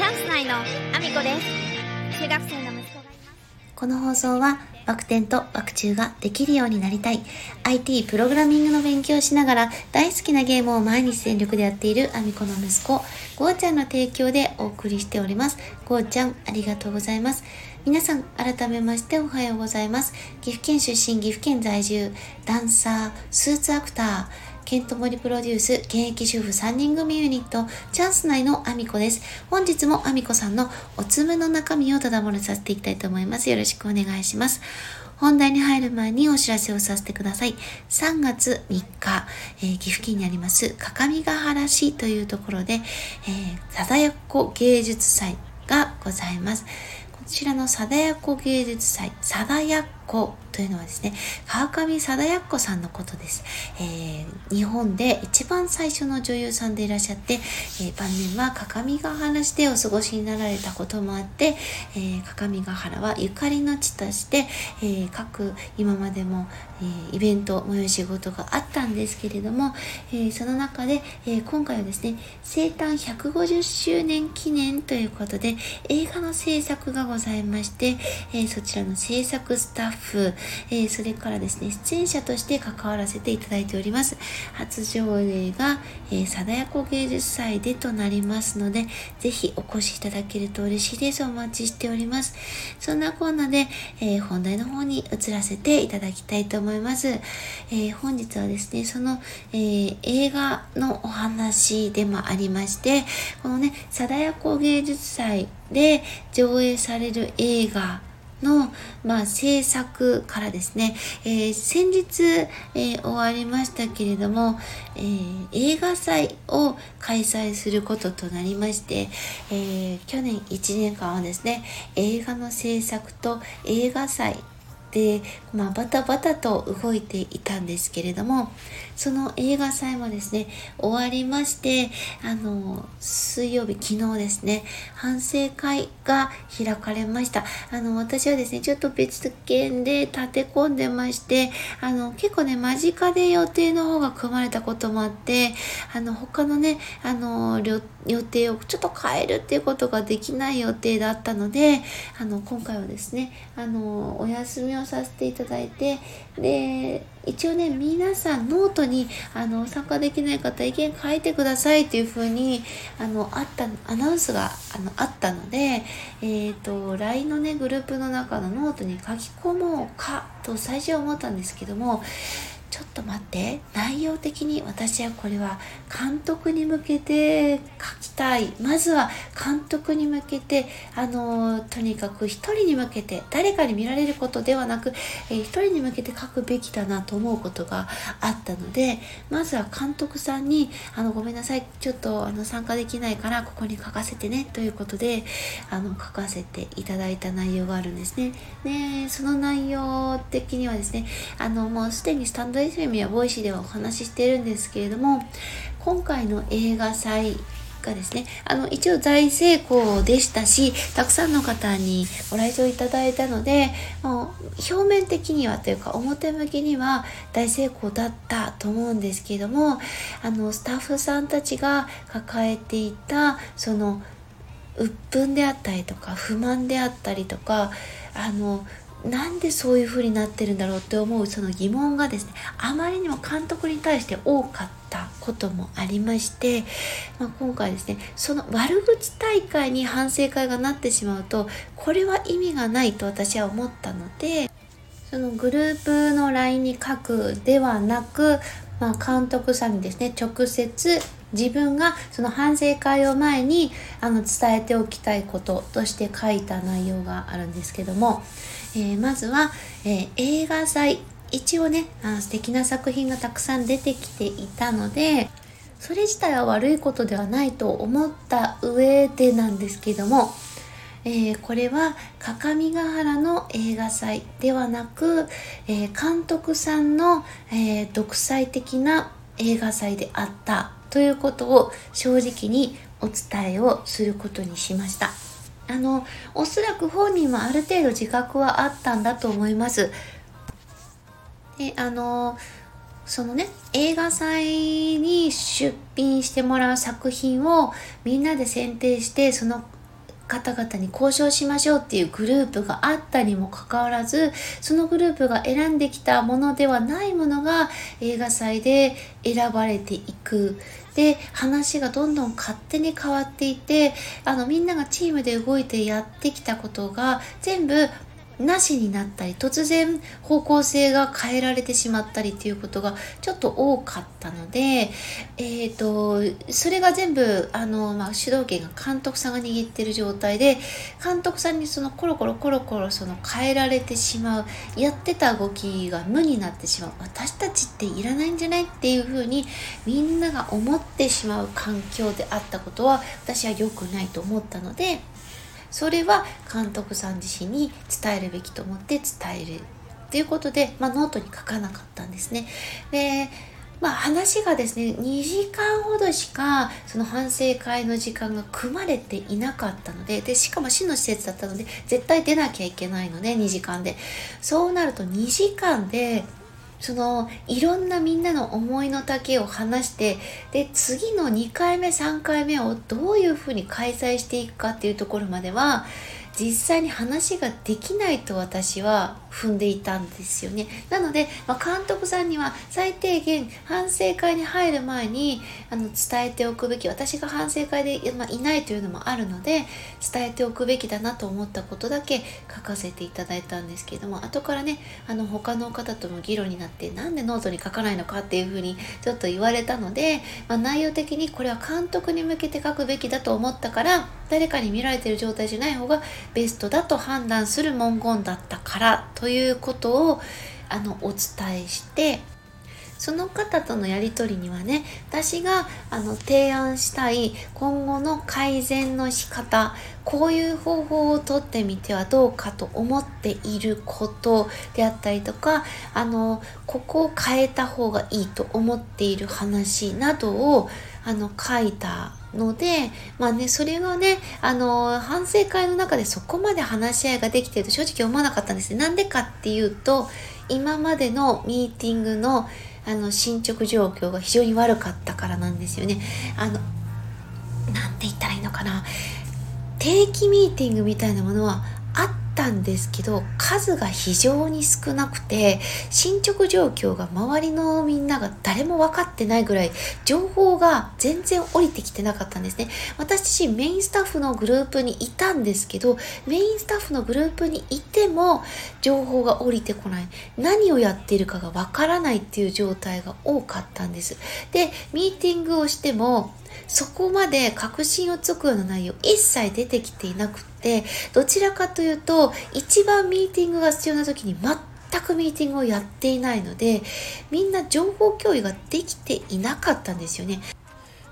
チャンス内のアミコです。中学生の息子がいます。この放送はバク転とバク宙ができるようになりたい。IT プログラミングの勉強をしながら大好きなゲームを毎日全力でやっているアミコの息子ゴーちゃんの提供でお送りしております。ゴーちゃんありがとうございます。皆さん改めましておはようございます。岐阜県出身岐阜県在住。ダンサースーツアクター。ケントモリプロデュース、現役主婦3人組ユニット、チャンス内のアミコです。本日もアミコさんのおつむの中身をただ漏れさせていきたいと思います。よろしくお願いします。本題に入る前にお知らせをさせてください。3月3日、えー、岐阜県にあります、各務原市というところで、えー、貞奴芸術祭がございます。こちらの貞奴芸術祭、貞奴というのはですね、川上貞奴さんのことです、えー、日本で一番最初の女優さんでいらっしゃって、えー、晩年は各務原市でお過ごしになられたこともあって、えー、原はゆかりの地として、え各今までも、えイベント、催し事があったんですけれども、えその中で、え今回はですね、生誕150周年記念ということで、映画の制作がございまして、えそちらの制作スタッフ、えー、それからですね、出演者として関わらせていただいております。初上映が、えー、貞奴芸術祭でとなりますので、ぜひお越しいただけると嬉しいです。お待ちしております。そんなコーナーで、えー、本題の方に移らせていただきたいと思います。えー、本日はですね、その、えー、映画のお話でもありまして、このね、貞奴芸術祭で上映される映画の、まあ、制作からですね、えー、先日、えー、終わりましたけれども、えー、映画祭を開催することとなりまして、え去年1年間はですね、映画の制作と映画祭、まあ、バタバタと動いていたんですけれども、その映画祭もですね、終わりまして、あの、水曜日、昨日ですね、反省会が開かれました。あの、私はですね、ちょっと別件で立て込んでまして、あの、結構ね、間近で予定の方が組まれたこともあって、あの、他のね、あの、予定をちょっと変えるっていうことができない予定だったので、あの、今回はですね、あの、お休みをさせていただいてで一応ね皆さんノートにあの参加できない方意見書いてくださいっていうふうにあのあったアナウンスがあのあったのでえっ、ー、と LINE のねグループの中のノートに書き込もうかと最初は思ったんですけどもちょっと待って。内容的に私はこれは監督に向けて書きたい。まずは監督に向けてあのとにかく一人に向けて誰かに見られることではなく、えー、一人に向けて書くべきだなと思うことがあったのでまずは監督さんにあのごめんなさい。ちょっとあの参加できないからここに書かせてねということであの書かせていただいた内容があるんですね。でその内容的にはですねあのもうすでにスタンド FM やボイシーではお話ししてるんですけれども今回の映画祭がですね、あの、一応大成功でしたし、たくさんの方にご来場いただいたので、もう表面的にはというか表向きには大成功だったと思うんですけれども、あの、スタッフさんたちが抱えていた、その、鬱憤であったりとか、不満であったりとか、あの、なんでそういう風になってるんだろうって思うその疑問がですねあまりにも監督に対して多かったこともありまして、まあ、今回ですねその悪口大会に反省会がなってしまうとこれは意味がないと私は思ったのでそのグループの LINE に書くではなく、まあ、監督さんにですね直接自分がその反省会を前にあの伝えておきたいこととして書いた内容があるんですけどもえー、まずは、えー、映画祭一応ねあ素敵な作品がたくさん出てきていたのでそれ自体は悪いことではないと思った上でなんですけども、えー、これは各務原の映画祭ではなく、えー、監督さんの、えー、独裁的な映画祭であったということを正直にお伝えをすることにしました。あのおそらく本人はある程度自覚はあったんだと思います。であのそのね映画祭に出品してもらう作品をみんなで選定してその方々に交渉しましょうっていうグループがあったにもかかわらずそのグループが選んできたものではないものが映画祭で選ばれていく。で話がどんどん勝手に変わっていてあのみんながチームで動いてやってきたことが全部なしになったり突然方向性が変えられてしまったりっていうことがちょっと多かったので、えっ、ー、とそれが全部あの、まあ、主導権が監督さんが握ってる状態で監督さんにそのコロコロコロコロその変えられてしまうやってた動きが無になってしまう私たちっていらないんじゃないっていうふうにみんなが思ってしまう環境であったことは私は良くないと思ったので。それは監督さん自身に伝えるべきと思って伝えるということで、まあ、ノートに書かなかったんですね。でまあ、話がですね2時間ほどしかその反省会の時間が組まれていなかったのででしかも市の施設だったので絶対出なきゃいけないので2時間でそうなると2時間でそのいろんなみんなの思いの丈を話してで次の2回目3回目をどういうふうに開催していくかっていうところまでは実際に話ができないと私は踏んでいたんですよね。なので、まあ、監督さんには最低限反省会に入る前にあの伝えておくべき私が反省会で、まあ、いないというのもあるので伝えておくべきだなと思ったことだけ書かせていただいたんですけれども後からねあの他の方とも議論になってなんでノートに書かないのかっていうふうにちょっと言われたので、まあ、内容的にこれは監督に向けて書くべきだと思ったから誰かに見られてる状態じゃない方がベストだと判断する文言だったからということをあのお伝えしてその方とのやり取りにはね私があの提案したい今後の改善の仕方こういう方法をとってみてはどうかと思っていることであったりとかあのここを変えた方がいいと思っている話などをあの書いたのでまあねそれはねあの反省会の中でそこまで話し合いができてると正直思わなかったんですなんでかっていうと今までのミーティングのあの進捗状況が非常に悪かったからなんですよね。あのなんて言ったらいいのかな定期ミーティングみたいなものはあったんですけど数が非常に少なくて進捗状況が周りのみんなが誰も分かってないぐらい情報が全然降りてきてなかったんですね。私自身メインスタッフのグループにいたんですけどメインスタッフのグループにいても情報が降りてこない。何をやっているかが分からないっていう状態が多かったんです。でミーティングをしてもそこまで確信をつくような内容一切出てきていなくてどちらかというと一番ミーティングが必要な時に全くミーティングをやっていないのでみんな情報共有ができていなかったんですよね。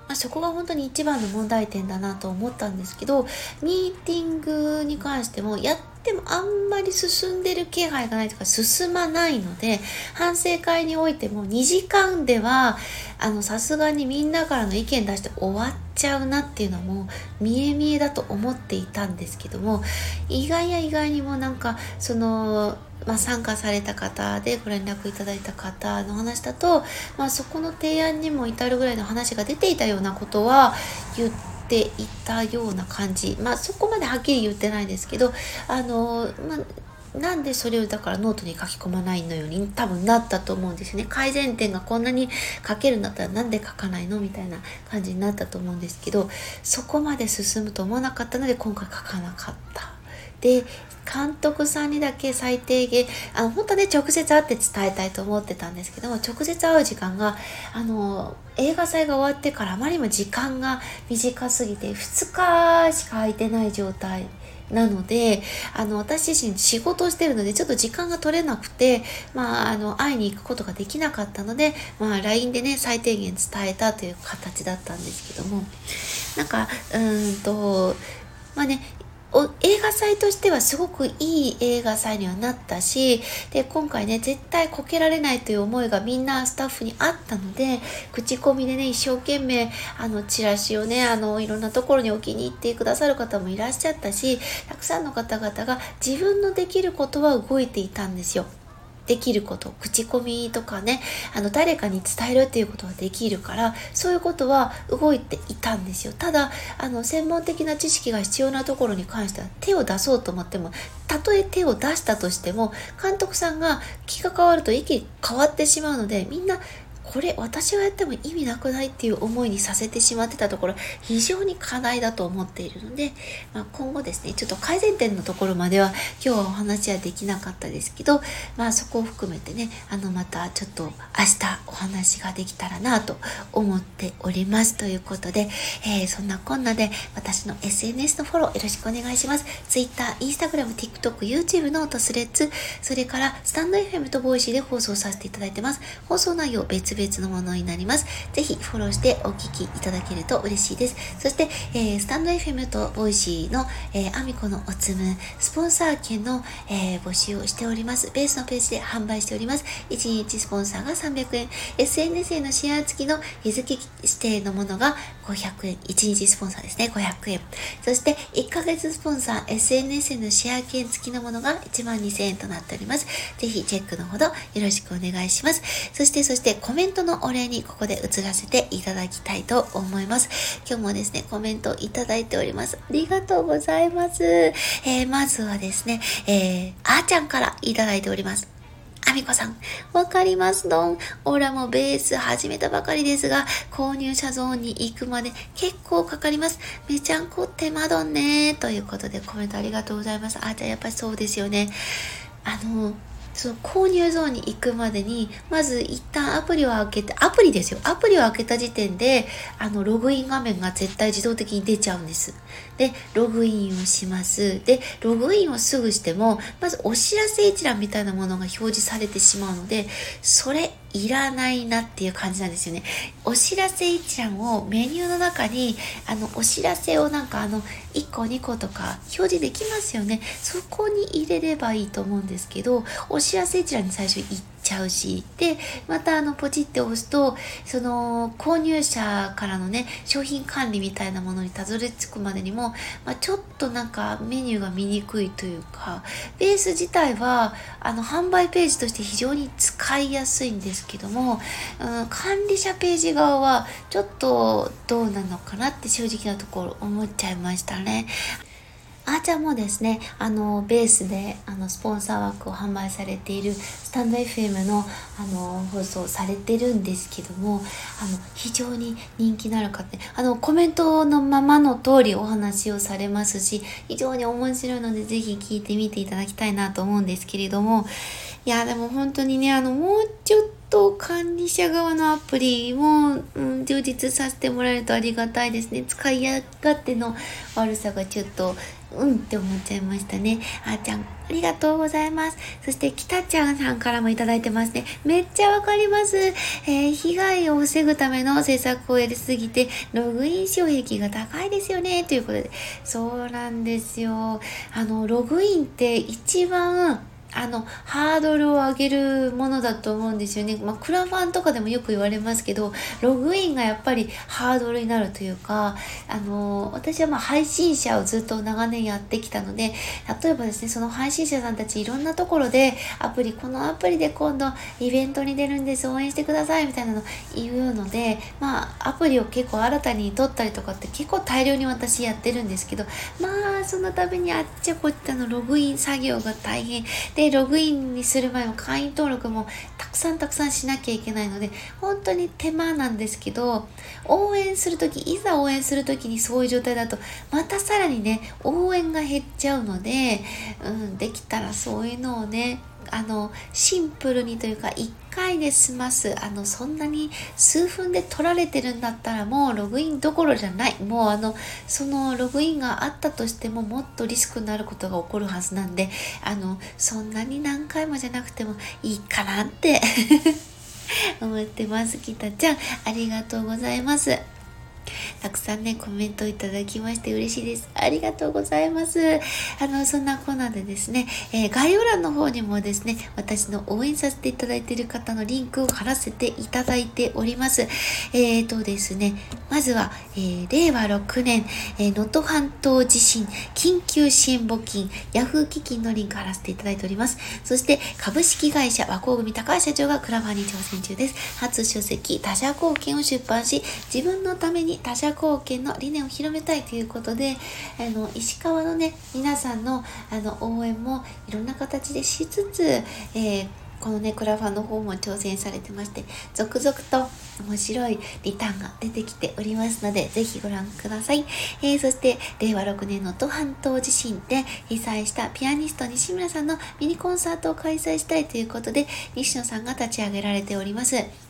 まあ、そこが本当に一番の問題点だなと思ったんですけどミーティングに関してもやってもあんまり進んでる気配がないとか進まないので反省会においても2時間ではあのさすがにみんなからの意見出して終わっちゃうなっていうのも見え見えだと思っていたんですけども意外や意外にもなんかそのまあ、参加された方でご連絡いただいた方の話だと、まあ、そこの提案にも至るぐらいの話が出ていたようなことは言ってていたような感じまあそこまではっきり言ってないですけどあの、まあなんでそれをだからノートに書き込まないのように多分なったと思うんですね。改善点がこんなに書けるんだったらなんで書かないのみたいな感じになったと思うんですけどそこまで進むと思わなかったので今回書かなかった。で監督さんにだけ最低限あの本当はね直接会って伝えたいと思ってたんですけども直接会う時間があの映画祭が終わってからあまりにも時間が短すぎて2日しか空いてない状態なのであの私自身仕事をしてるのでちょっと時間が取れなくて、まあ、あの会いに行くことができなかったので、まあ、LINE でね最低限伝えたという形だったんですけどもなんかうんとまあね映画祭としてはすごくいい映画祭にはなったしで今回ね絶対こけられないという思いがみんなスタッフにあったので口コミでね一生懸命あのチラシをねあのいろんなところに置きに行ってくださる方もいらっしゃったしたくさんの方々が自分のできることは動いていたんですよ。できること、口コミとかね、あの、誰かに伝えるっていうことはできるから、そういうことは動いていたんですよ。ただ、あの、専門的な知識が必要なところに関しては手を出そうと思っても、たとえ手を出したとしても、監督さんが気が変わると息変わってしまうので、みんなこれ私がやっても意味なくないっていう思いにさせてしまってたところ非常に課題だと思っているので、まあ、今後ですねちょっと改善点のところまでは今日はお話はできなかったですけど、まあ、そこを含めてねあのまたちょっと明日お話ができたらなと思っておりますということで、えー、そんなこんなで私の SNS のフォローよろしくお願いします。Twitter、Instagram、TikTok、YouTube ノートスレッズそれからスタンド FM とボイシーで放送させていただいてます。放送内容別別のものになります。ぜひフォローしてお聞きいただけると嬉しいです。そして、えー、スタンド FM とボイシーの、えー、アミコのおつむ、スポンサー券の、えー、募集をしております。ベースのページで販売しております。1日スポンサーが300円、SNS へのシェア付きの日付指定のものが500円、1日スポンサーですね、500円。そして、1ヶ月スポンサー、SNS へのシェア券付きのものが1万2000円となっております。ぜひチェックのほどよろしくお願いします。そして、そしてコメントのお礼にここで移らせていただきたいと思います。今日もですね、コメントいただいております。ありがとうございます。えー、まずはですね、えー、あーちゃんからいただいております。あみこさん、わかりますどん。オラもベース始めたばかりですが、購入者ゾーンに行くまで結構かかります。めちゃんこ手間どんねということでコメントありがとうございます。あ、じゃあやっぱりそうですよね。あの、その購入ゾーンに行くまでに、まず一旦アプリを開けて、アプリですよ。アプリを開けた時点で、あの、ログイン画面が絶対自動的に出ちゃうんです。で、ログインをします。で、ログインをすぐしても、まずお知らせ一覧みたいなものが表示されてしまうので、それいらないなっていう感じなんですよね。お知らせ一覧をメニューの中に、あの、お知らせをなんかあの、1個2個とか表示できますよね。そこに入れればいいと思うんですけど、お知らせ一覧に最初行って、ちゃうしでまたあのポチって押すとその購入者からのね商品管理みたいなものにたどり着くまでにも、まあ、ちょっとなんかメニューが見にくいというかベース自体はあの販売ページとして非常に使いやすいんですけども、うん、管理者ページ側はちょっとどうなのかなって正直なところ思っちゃいましたね。あーちゃんもですね、あの、ベースで、あの、スポンサー枠を販売されているスタンド FM の、あの、放送されてるんですけども、あの、非常に人気のある方で、あの、コメントのままの通りお話をされますし、非常に面白いので、ぜひ聞いてみていただきたいなと思うんですけれども、いや、でも本当にね、あの、もうちょっと管理者側のアプリも、うん、充実させてもらえるとありがたいですね。使い勝手の悪さがちょっとうんって思っちゃいましたね。あーちゃん、ありがとうございます。そして、きたちゃんさんからもいただいてますね。めっちゃわかります。えー、被害を防ぐための政策をやりすぎて、ログイン障壁が高いですよね。ということで、そうなんですよ。あの、ログインって一番、あの、ハードルを上げるものだと思うんですよね。まあ、クラファンとかでもよく言われますけど、ログインがやっぱりハードルになるというか、あの、私はまあ配信者をずっと長年やってきたので、例えばですね、その配信者さんたちいろんなところで、アプリ、このアプリで今度イベントに出るんです、応援してくださいみたいなの言うので、まあ、アプリを結構新たに取ったりとかって結構大量に私やってるんですけど、まあ、そのためにあっちゃこっちゃのログイン作業が大変。で、ログインにする前も会員登録もたくさんたくさんしなきゃいけないので、本当に手間なんですけど、応援する時、いざ応援する時にそういう状態だと、またさらにね、応援が減っちゃうので、うん、できたらそういうのをね、あのシンプルにというか1回で済ますあのそんなに数分で取られてるんだったらもうログインどころじゃない。もうあのそのログインがあったとしてももっとリスクになることが起こるはずなんであのそんなに何回もじゃなくてもいいかなって 思ってますきたちゃん。ありがとうございます。たくさんね、コメントいただきまして嬉しいです。ありがとうございます。あの、そんなコーナーでですね、えー、概要欄の方にもですね、私の応援させていただいている方のリンクを貼らせていただいております。えーとですね、まずは、えー、令和6年、え能、登半島地震緊急支援募金ヤフー基金のリンク貼らせていただいております。そして、株式会社和光組高橋社長がクラファンに挑戦中です。初書籍他社貢献を出版し、自分のために他者貢献の理念を広めたいということで、あの、石川のね、皆さんの、あの、応援もいろんな形でしつつ、えーこのね、クラファンの方も挑戦されてまして、続々と面白いリターンが出てきておりますので、ぜひご覧ください。えー、そして、令和6年の都半島地震で被災したピアニスト西村さんのミニコンサートを開催したいということで、西野さんが立ち上げられております。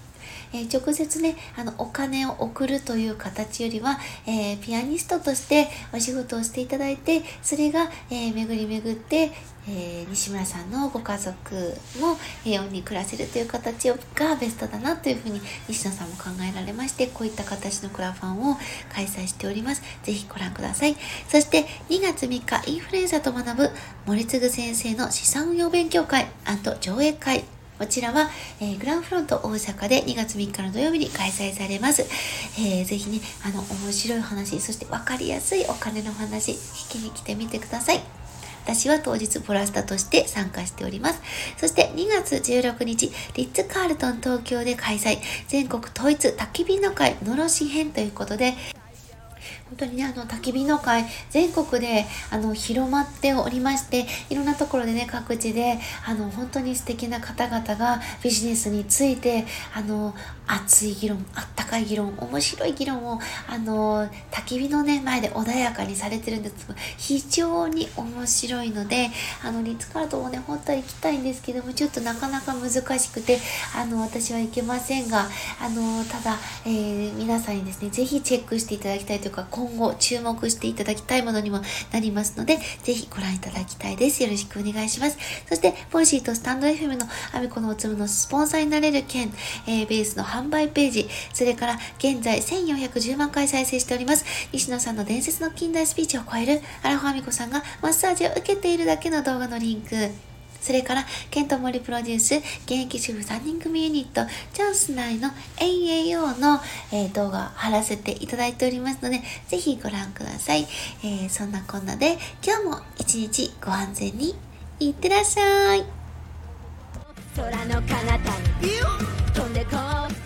えー、直接ね、あの、お金を送るという形よりは、えー、ピアニストとしてお仕事をしていただいて、それが、えー、巡り巡って、え、西村さんのご家族も平穏に暮らせるという形がベストだなというふうに西野さんも考えられまして、こういった形のクラファンを開催しております。ぜひご覧ください。そして2月3日、インフルエンザと学ぶ森次先生の資産運用勉強会上映会こちらは、えー、グランフロント大阪で2月3日の土曜日に開催されます。えー、ぜひね、あの、面白い話、そして分かりやすいお金の話、聞きに来てみてください。私は当日プラスタとして参加しております。そして2月16日、リッツ・カールトン東京で開催、全国統一焚き火の会のろし編ということで、本当にね、あの、焚き火の会、全国で、あの、広まっておりまして、いろんなところでね、各地で、あの、本当に素敵な方々がビジネスについて、あの、熱い議論、あったかい議論、面白い議論を、あの、焚き火のね、前で穏やかにされてるんですが、非常に面白いので、あの、リッツカードもね、本当は行きたいんですけども、ちょっとなかなか難しくて、あの、私は行けませんが、あの、ただ、えー、皆さんにですね、ぜひチェックしていただきたいというか、今後注目していただきたいものにもなりますので、ぜひご覧いただきたいです。よろしくお願いします。そして、ポリシーとスタンド FM のアミコのおつむのスポンサーになれる件、えー、ベースの販売ページ、それから現在1410万回再生しております。西野さんの伝説の近代スピーチを超えるアラファミコさんがマッサージを受けているだけの動画のリンク、それから、ケントモリプロデュース、現役主婦3人組ユニット、チャンス内の AAO の、えー、動画貼らせていただいておりますので、ぜひご覧ください。えー、そんなこんなで、今日も一日ご安全にいってらっしゃい。空の彼方に